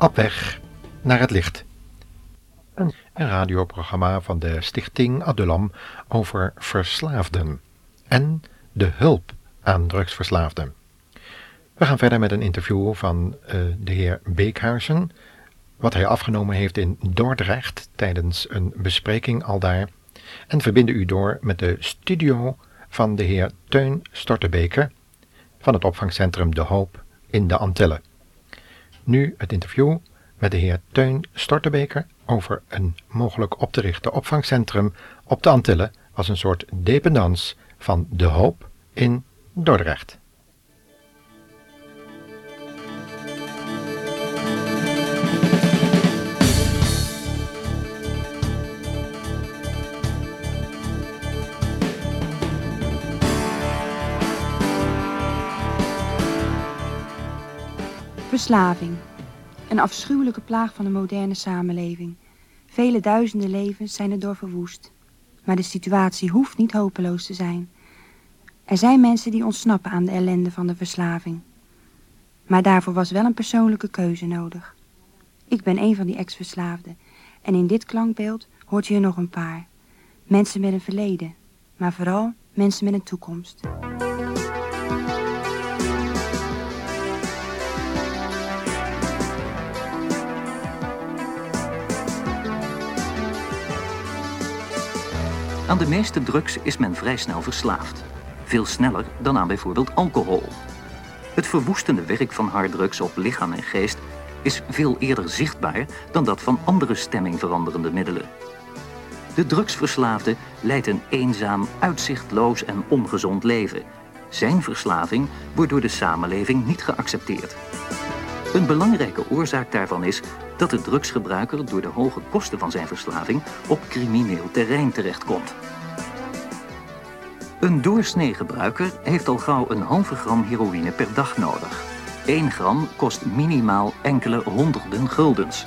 Op weg naar het licht. Een radioprogramma van de Stichting Adulam over verslaafden en de hulp aan drugsverslaafden. We gaan verder met een interview van uh, de heer Beekhuizen, wat hij afgenomen heeft in Dordrecht tijdens een bespreking aldaar, en verbinden u door met de studio van de heer Teun Stortebeker van het opvangcentrum De Hoop in de Antillen. Nu het interview met de heer Teun Stortebeker over een mogelijk op te richten opvangcentrum op de Antillen als een soort dependance van De Hoop in Dordrecht. Verslaving. Een afschuwelijke plaag van de moderne samenleving. Vele duizenden levens zijn erdoor verwoest. Maar de situatie hoeft niet hopeloos te zijn. Er zijn mensen die ontsnappen aan de ellende van de verslaving. Maar daarvoor was wel een persoonlijke keuze nodig. Ik ben een van die ex-verslaafden. En in dit klankbeeld hoort je er nog een paar. Mensen met een verleden. Maar vooral mensen met een toekomst. Aan de meeste drugs is men vrij snel verslaafd. Veel sneller dan aan bijvoorbeeld alcohol. Het verwoestende werk van harddrugs op lichaam en geest is veel eerder zichtbaar dan dat van andere stemming veranderende middelen. De drugsverslaafde leidt een eenzaam, uitzichtloos en ongezond leven. Zijn verslaving wordt door de samenleving niet geaccepteerd. Een belangrijke oorzaak daarvan is dat de drugsgebruiker door de hoge kosten van zijn verslaving op crimineel terrein terechtkomt. Een doorsnee gebruiker heeft al gauw een halve gram heroïne per dag nodig. 1 gram kost minimaal enkele honderden guldens.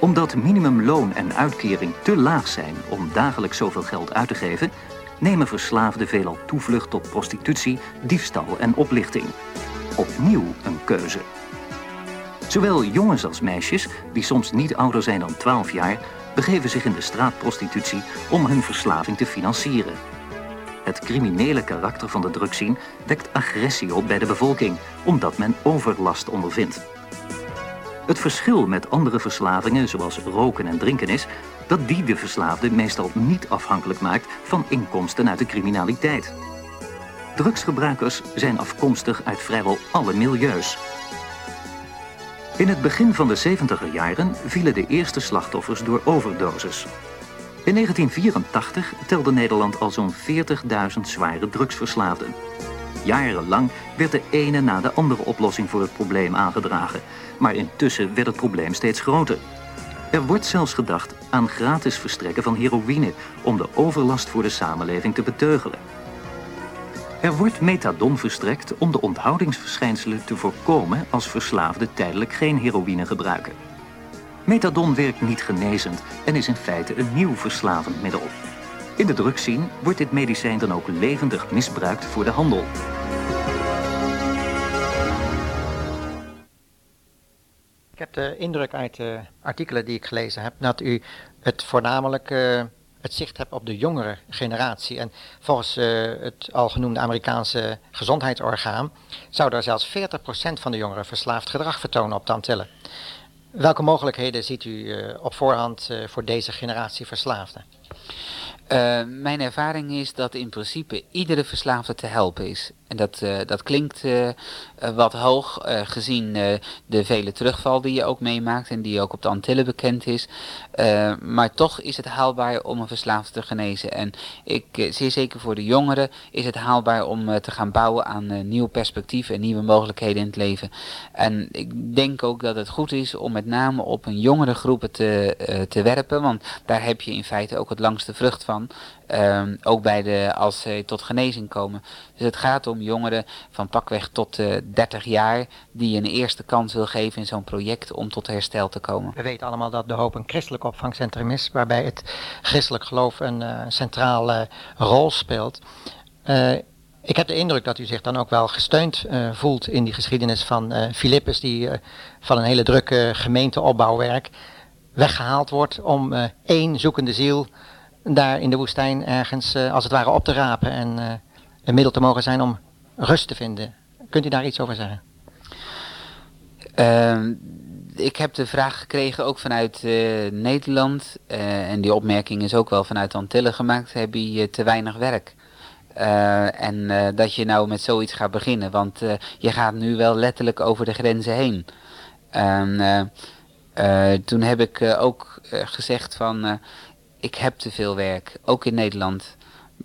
Omdat minimumloon en uitkering te laag zijn om dagelijks zoveel geld uit te geven, nemen verslaafden veelal toevlucht tot prostitutie, diefstal en oplichting. Opnieuw een keuze. Zowel jongens als meisjes, die soms niet ouder zijn dan 12 jaar, begeven zich in de straatprostitutie om hun verslaving te financieren. Het criminele karakter van de drugszien wekt agressie op bij de bevolking, omdat men overlast ondervindt. Het verschil met andere verslavingen, zoals roken en drinken, is dat die de verslaafde meestal niet afhankelijk maakt van inkomsten uit de criminaliteit. Drugsgebruikers zijn afkomstig uit vrijwel alle milieus. In het begin van de 70er jaren vielen de eerste slachtoffers door overdoses. In 1984 telde Nederland al zo'n 40.000 zware drugsverslaafden. Jarenlang werd de ene na de andere oplossing voor het probleem aangedragen. Maar intussen werd het probleem steeds groter. Er wordt zelfs gedacht aan gratis verstrekken van heroïne om de overlast voor de samenleving te beteugelen. Er wordt methadon verstrekt om de onthoudingsverschijnselen te voorkomen als verslaafden tijdelijk geen heroïne gebruiken. Methadon werkt niet genezend en is in feite een nieuw verslavend middel. In de drugsscene wordt dit medicijn dan ook levendig misbruikt voor de handel. Ik heb de indruk uit de artikelen die ik gelezen heb dat u het voornamelijk uh, het zicht hebt op de jongere generatie. En volgens uh, het al genoemde Amerikaanse gezondheidsorgaan zou er zelfs 40% van de jongeren verslaafd gedrag vertonen op de Antillen. Welke mogelijkheden ziet u uh, op voorhand uh, voor deze generatie verslaafden? Mijn ervaring is dat in principe iedere verslaafde te helpen is. En dat, uh, dat klinkt uh, wat hoog gezien de vele terugval die je ook meemaakt en die ook op de Antillen bekend is. maar toch is het haalbaar om een verslaafde te genezen. En ik, zeer zeker voor de jongeren is het haalbaar om te gaan bouwen aan nieuw perspectief en nieuwe mogelijkheden in het leven. En ik denk ook dat het goed is om met name op een jongere groepen te, te werpen, want daar heb je in feite ook het langste vrucht van. Um, ook bij de, als ze tot genezing komen. Dus het gaat om jongeren van pakweg tot uh, 30 jaar die een eerste kans wil geven in zo'n project om tot herstel te komen. We weten allemaal dat De Hoop een christelijk opvangcentrum is, waarbij het christelijk geloof een uh, centrale rol speelt. Uh, Ik heb de indruk dat u zich dan ook wel gesteund voelt in die geschiedenis van Philippus, die van een hele drukke gemeenteopbouwwerk weggehaald wordt om één zoekende ziel daar in de woestijn ergens als het ware op te rapen en een middel te mogen zijn om rust te vinden. Kunt u daar iets over zeggen? Ehm, ik heb de vraag gekregen ook vanuit uh, Nederland. Uh, en die opmerking is ook wel vanuit Antillen gemaakt. Heb je te weinig werk? En dat je nou met zoiets gaat beginnen. Want je gaat nu wel letterlijk over de grenzen heen. En toen heb ik ook gezegd van... ik heb te veel werk, ook in Nederland.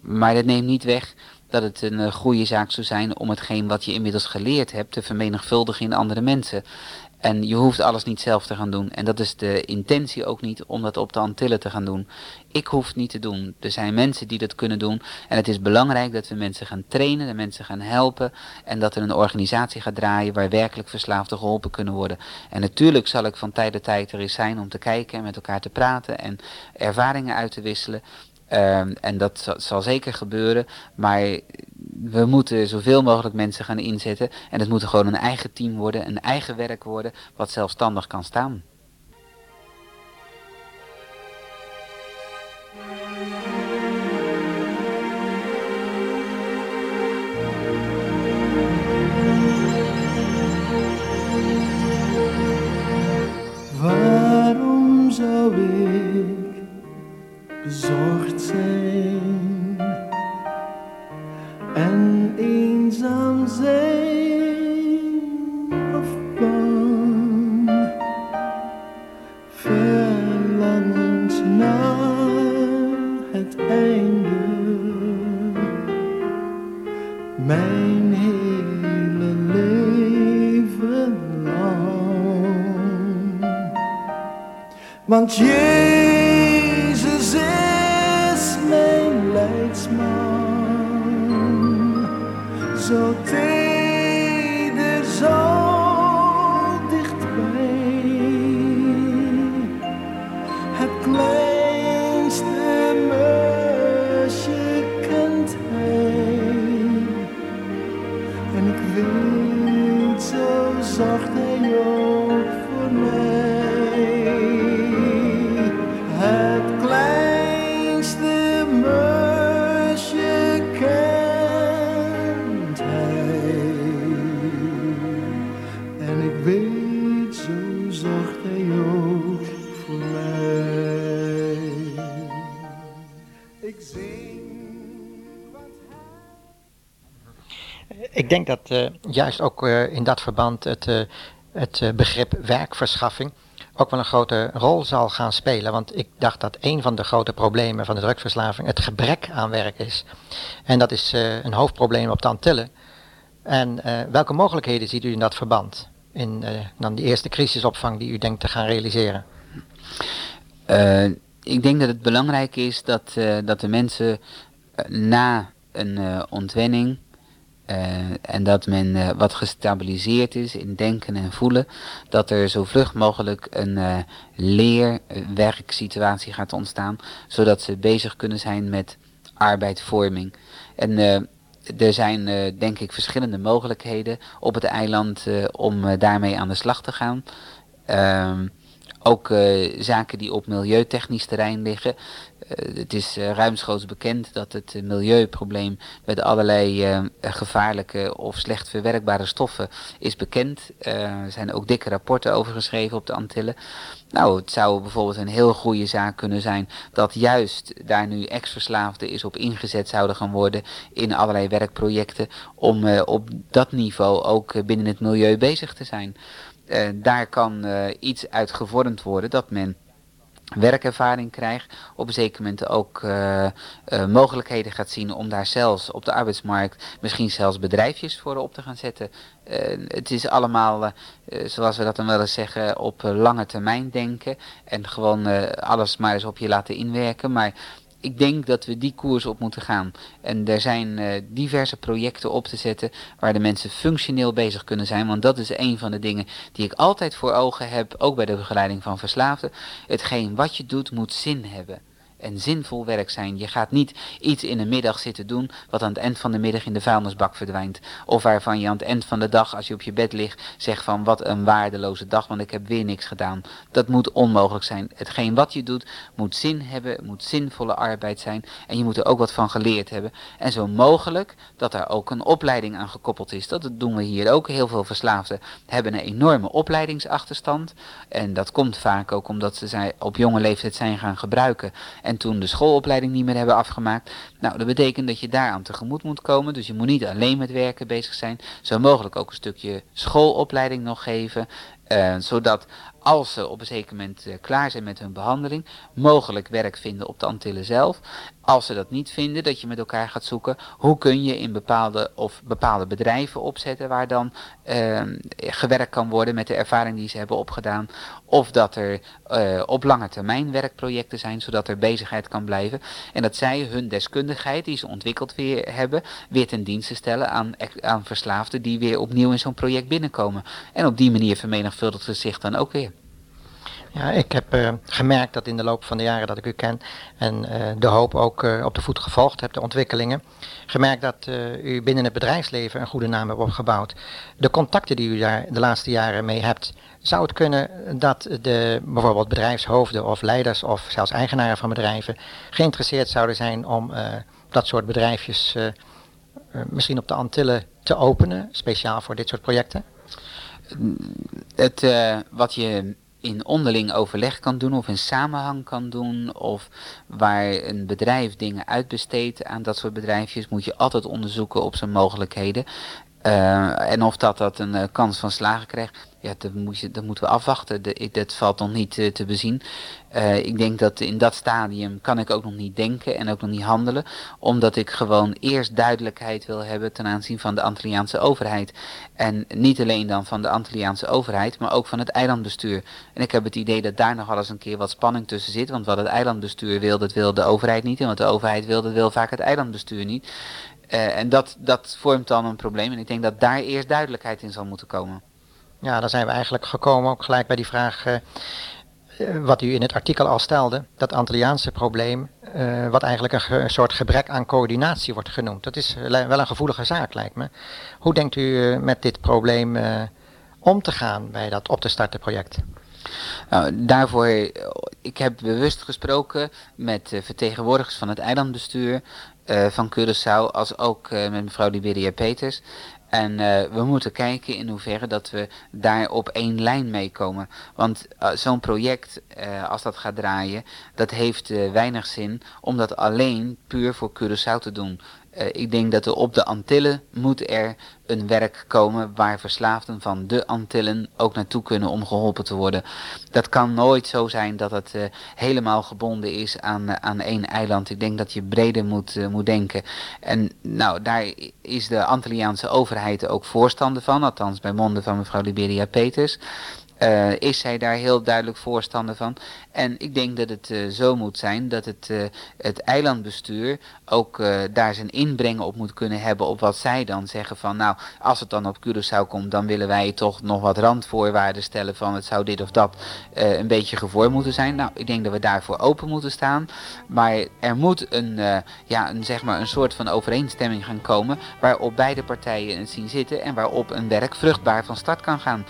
Maar dat neemt niet weg dat het een goede zaak zou zijn om hetgeen wat je inmiddels geleerd hebt te vermenigvuldigen in andere mensen. En je hoeft alles niet zelf te gaan doen. En dat is de intentie ook niet om dat op de Antillen te gaan doen. Ik hoef het niet te doen. Er zijn mensen die dat kunnen doen. En het is belangrijk dat we mensen gaan trainen, de mensen gaan helpen. En dat er een organisatie gaat draaien waar werkelijk verslaafden geholpen kunnen worden. En natuurlijk zal ik van tijd tot tijd er eens zijn om te kijken en met elkaar te praten en ervaringen uit te wisselen. Ehm, en dat zal, zeker gebeuren. Maar we moeten zoveel mogelijk mensen gaan inzetten. En het moet gewoon een eigen team worden, een eigen werk worden, wat zelfstandig kan staan. Mijn hele leven lang. Want Jezus denk dat eh, juist ook eh, in dat verband het, eh, het begrip werkverschaffing ook wel een grote rol zal gaan spelen. Want ik dacht dat een van de grote problemen van de drugsverslaving het gebrek aan werk is. En dat is een hoofdprobleem op de Antillen. En welke mogelijkheden ziet u in dat verband? In dan die eerste crisisopvang die u denkt te gaan realiseren? Ik denk dat het belangrijk is dat, dat de mensen na een ontwenning en dat men eh, wat gestabiliseerd is in denken en voelen, dat er zo vlug mogelijk een eh leerwerksituatie gaat ontstaan, zodat ze bezig kunnen zijn met arbeidsvorming. En eh, er zijn eh, denk ik verschillende mogelijkheden op het eiland eh, om eh, daarmee aan de slag te gaan. Ehm, ook eh, zaken die op milieutechnisch terrein liggen. Eh, het is eh, ruimschoots bekend dat het eh, milieuprobleem met allerlei gevaarlijke of slecht verwerkbare stoffen is bekend. Er zijn ook dikke rapporten over geschreven op de Antillen. Nou, het zou bijvoorbeeld een heel goede zaak kunnen zijn dat juist daar nu ex-verslaafden is op ingezet zouden gaan worden in allerlei werkprojecten om op dat niveau ook binnen het milieu bezig te zijn. Daar kan iets uit gevormd worden dat men werkervaring krijgt, op een zeker moment ook eh, eh, mogelijkheden gaat zien om daar zelfs op de arbeidsmarkt misschien zelfs bedrijfjes voor op te gaan zetten. Eh, het is allemaal, zoals we dat dan wel eens zeggen, op lange termijn denken en gewoon alles maar eens op je laten inwerken. Maar ik denk dat we die koers op moeten gaan. En er zijn eh, diverse projecten op te zetten waar de mensen functioneel bezig kunnen zijn. Want dat is een van de dingen die ik altijd voor ogen heb, ook bij de begeleiding van verslaafden. Hetgeen wat je doet moet zin hebben. En zinvol werk zijn. Je gaat niet iets in de middag zitten doen wat aan het eind van de middag in de vuilnisbak verdwijnt. Of waarvan je aan het eind van de dag, als je op je bed ligt, zegt van wat een waardeloze dag, want ik heb weer niks gedaan. Dat moet onmogelijk zijn. Hetgeen wat je doet moet zin hebben, moet zinvolle arbeid zijn en je moet er ook wat van geleerd hebben. En zo mogelijk dat daar ook een opleiding aan gekoppeld is. Dat doen we hier ook. Heel veel verslaafden hebben een enorme opleidingsachterstand. En dat komt vaak ook omdat ze op jonge leeftijd zijn gaan gebruiken. En toen de schoolopleiding niet meer hebben afgemaakt. Nou, dat betekent dat je daaraan tegemoet moet komen. Dus je moet niet alleen met werken bezig zijn. Zo mogelijk ook een stukje schoolopleiding nog geven. Uh, zodat als ze op een zeker moment uh, klaar zijn met hun behandeling, mogelijk werk vinden op de Antillen zelf. Als ze dat niet vinden, dat je met elkaar gaat zoeken hoe kun je in bepaalde of bepaalde bedrijven opzetten waar dan uh, gewerkt kan worden met de ervaring die ze hebben opgedaan. Of dat er uh, op lange termijn werkprojecten zijn, zodat er bezigheid kan blijven. En dat zij hun deskundigheid die ze ontwikkeld weer hebben, weer ten dienste stellen aan, aan verslaafden die weer opnieuw in zo'n project binnenkomen. En op die manier vermenigvuldigt het dan ook weer. Ja, ik heb uh, gemerkt dat in de loop van de jaren dat ik u ken en uh, de hoop ook uh, op de voet gevolgd heb, de ontwikkelingen, gemerkt dat u binnen het bedrijfsleven een goede naam hebt opgebouwd. De contacten die u daar de laatste jaren mee hebt, zou het kunnen dat de bijvoorbeeld bedrijfshoofden of leiders of zelfs eigenaren van bedrijven geïnteresseerd zouden zijn om dat soort bedrijfjes misschien op de Antillen te openen, speciaal voor dit soort projecten? Het, wat je in onderling overleg kan doen of in samenhang kan doen of waar een bedrijf dingen uitbesteedt aan dat soort bedrijfjes moet je altijd onderzoeken op zijn mogelijkheden. Uh, en of dat, dat een uh, kans van slagen krijgt, ja, dat, moet je, dat moeten we afwachten. De, dat valt nog niet uh, te bezien. ik denk dat in dat stadium kan ik ook nog niet denken en ook nog niet handelen. Omdat ik gewoon eerst duidelijkheid wil hebben ten aanzien van de Antilliaanse overheid. En niet alleen dan van de Antilliaanse overheid, maar ook van het eilandbestuur. En ik heb het idee dat daar nog wel eens een keer wat spanning tussen zit. Want wat het eilandbestuur wil, dat wil de overheid niet. En wat de overheid wil, dat wil vaak het eilandbestuur niet. Uh, en dat, dat vormt dan een probleem. En ik denk dat daar eerst duidelijkheid in zal moeten komen. Ja, dan zijn we eigenlijk gekomen ook gelijk bij die vraag. Uh, wat u in het artikel al stelde, dat Antilliaanse probleem, uh, wat eigenlijk een, soort gebrek aan coördinatie wordt genoemd. Dat is wel een gevoelige zaak, lijkt me. Hoe denkt u met dit probleem om te gaan bij dat op te starten project? Nou, daarvoor, ik heb bewust gesproken met vertegenwoordigers van het eilandbestuur van Curaçao, als ook met mevrouw Liberia Peters. En uh, we moeten kijken in hoeverre dat we daar op één lijn mee komen. Want uh, zo'n project, uh, als dat gaat draaien, dat heeft weinig zin om dat alleen puur voor Curaçao te doen. Uh, ik denk dat er op de Antillen moet er een werk komen waar verslaafden van de Antillen ook naartoe kunnen om geholpen te worden. Dat kan nooit zo zijn dat het uh, helemaal gebonden is aan, uh, aan één eiland. Ik denk dat je breder moet, moet denken. En nou, daar is de Antilliaanse overheid ook voorstander van, althans bij monden van mevrouw Liberia Peters. Uh, is zij daar heel duidelijk voorstander van. En ik denk dat het uh, zo moet zijn dat het, uh, het eilandbestuur ook daar zijn inbreng op moet kunnen hebben op wat zij dan zeggen van nou, als het dan op Curaçao komt, dan willen wij toch nog wat randvoorwaarden stellen van het zou dit of dat een beetje gevoerd moeten zijn. Nou, ik denk dat we daarvoor open moeten staan. Maar er moet een, ja, een, zeg maar een soort van overeenstemming gaan komen waarop beide partijen het zien zitten en waarop een werk vruchtbaar van start kan gaan.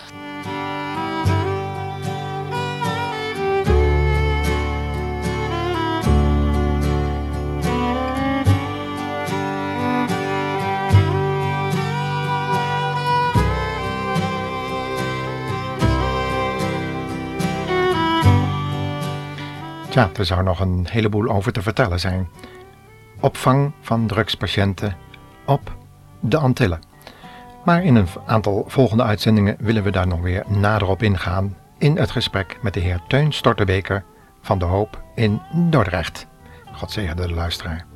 Ja, er zou nog een heleboel over te vertellen zijn. Opvang van drugspatiënten op de Antillen. Maar in een aantal volgende uitzendingen willen we daar nog weer nader op ingaan in het gesprek met de heer Teun Stortebeker van de Hoop in Dordrecht. God zegene de luisteraar.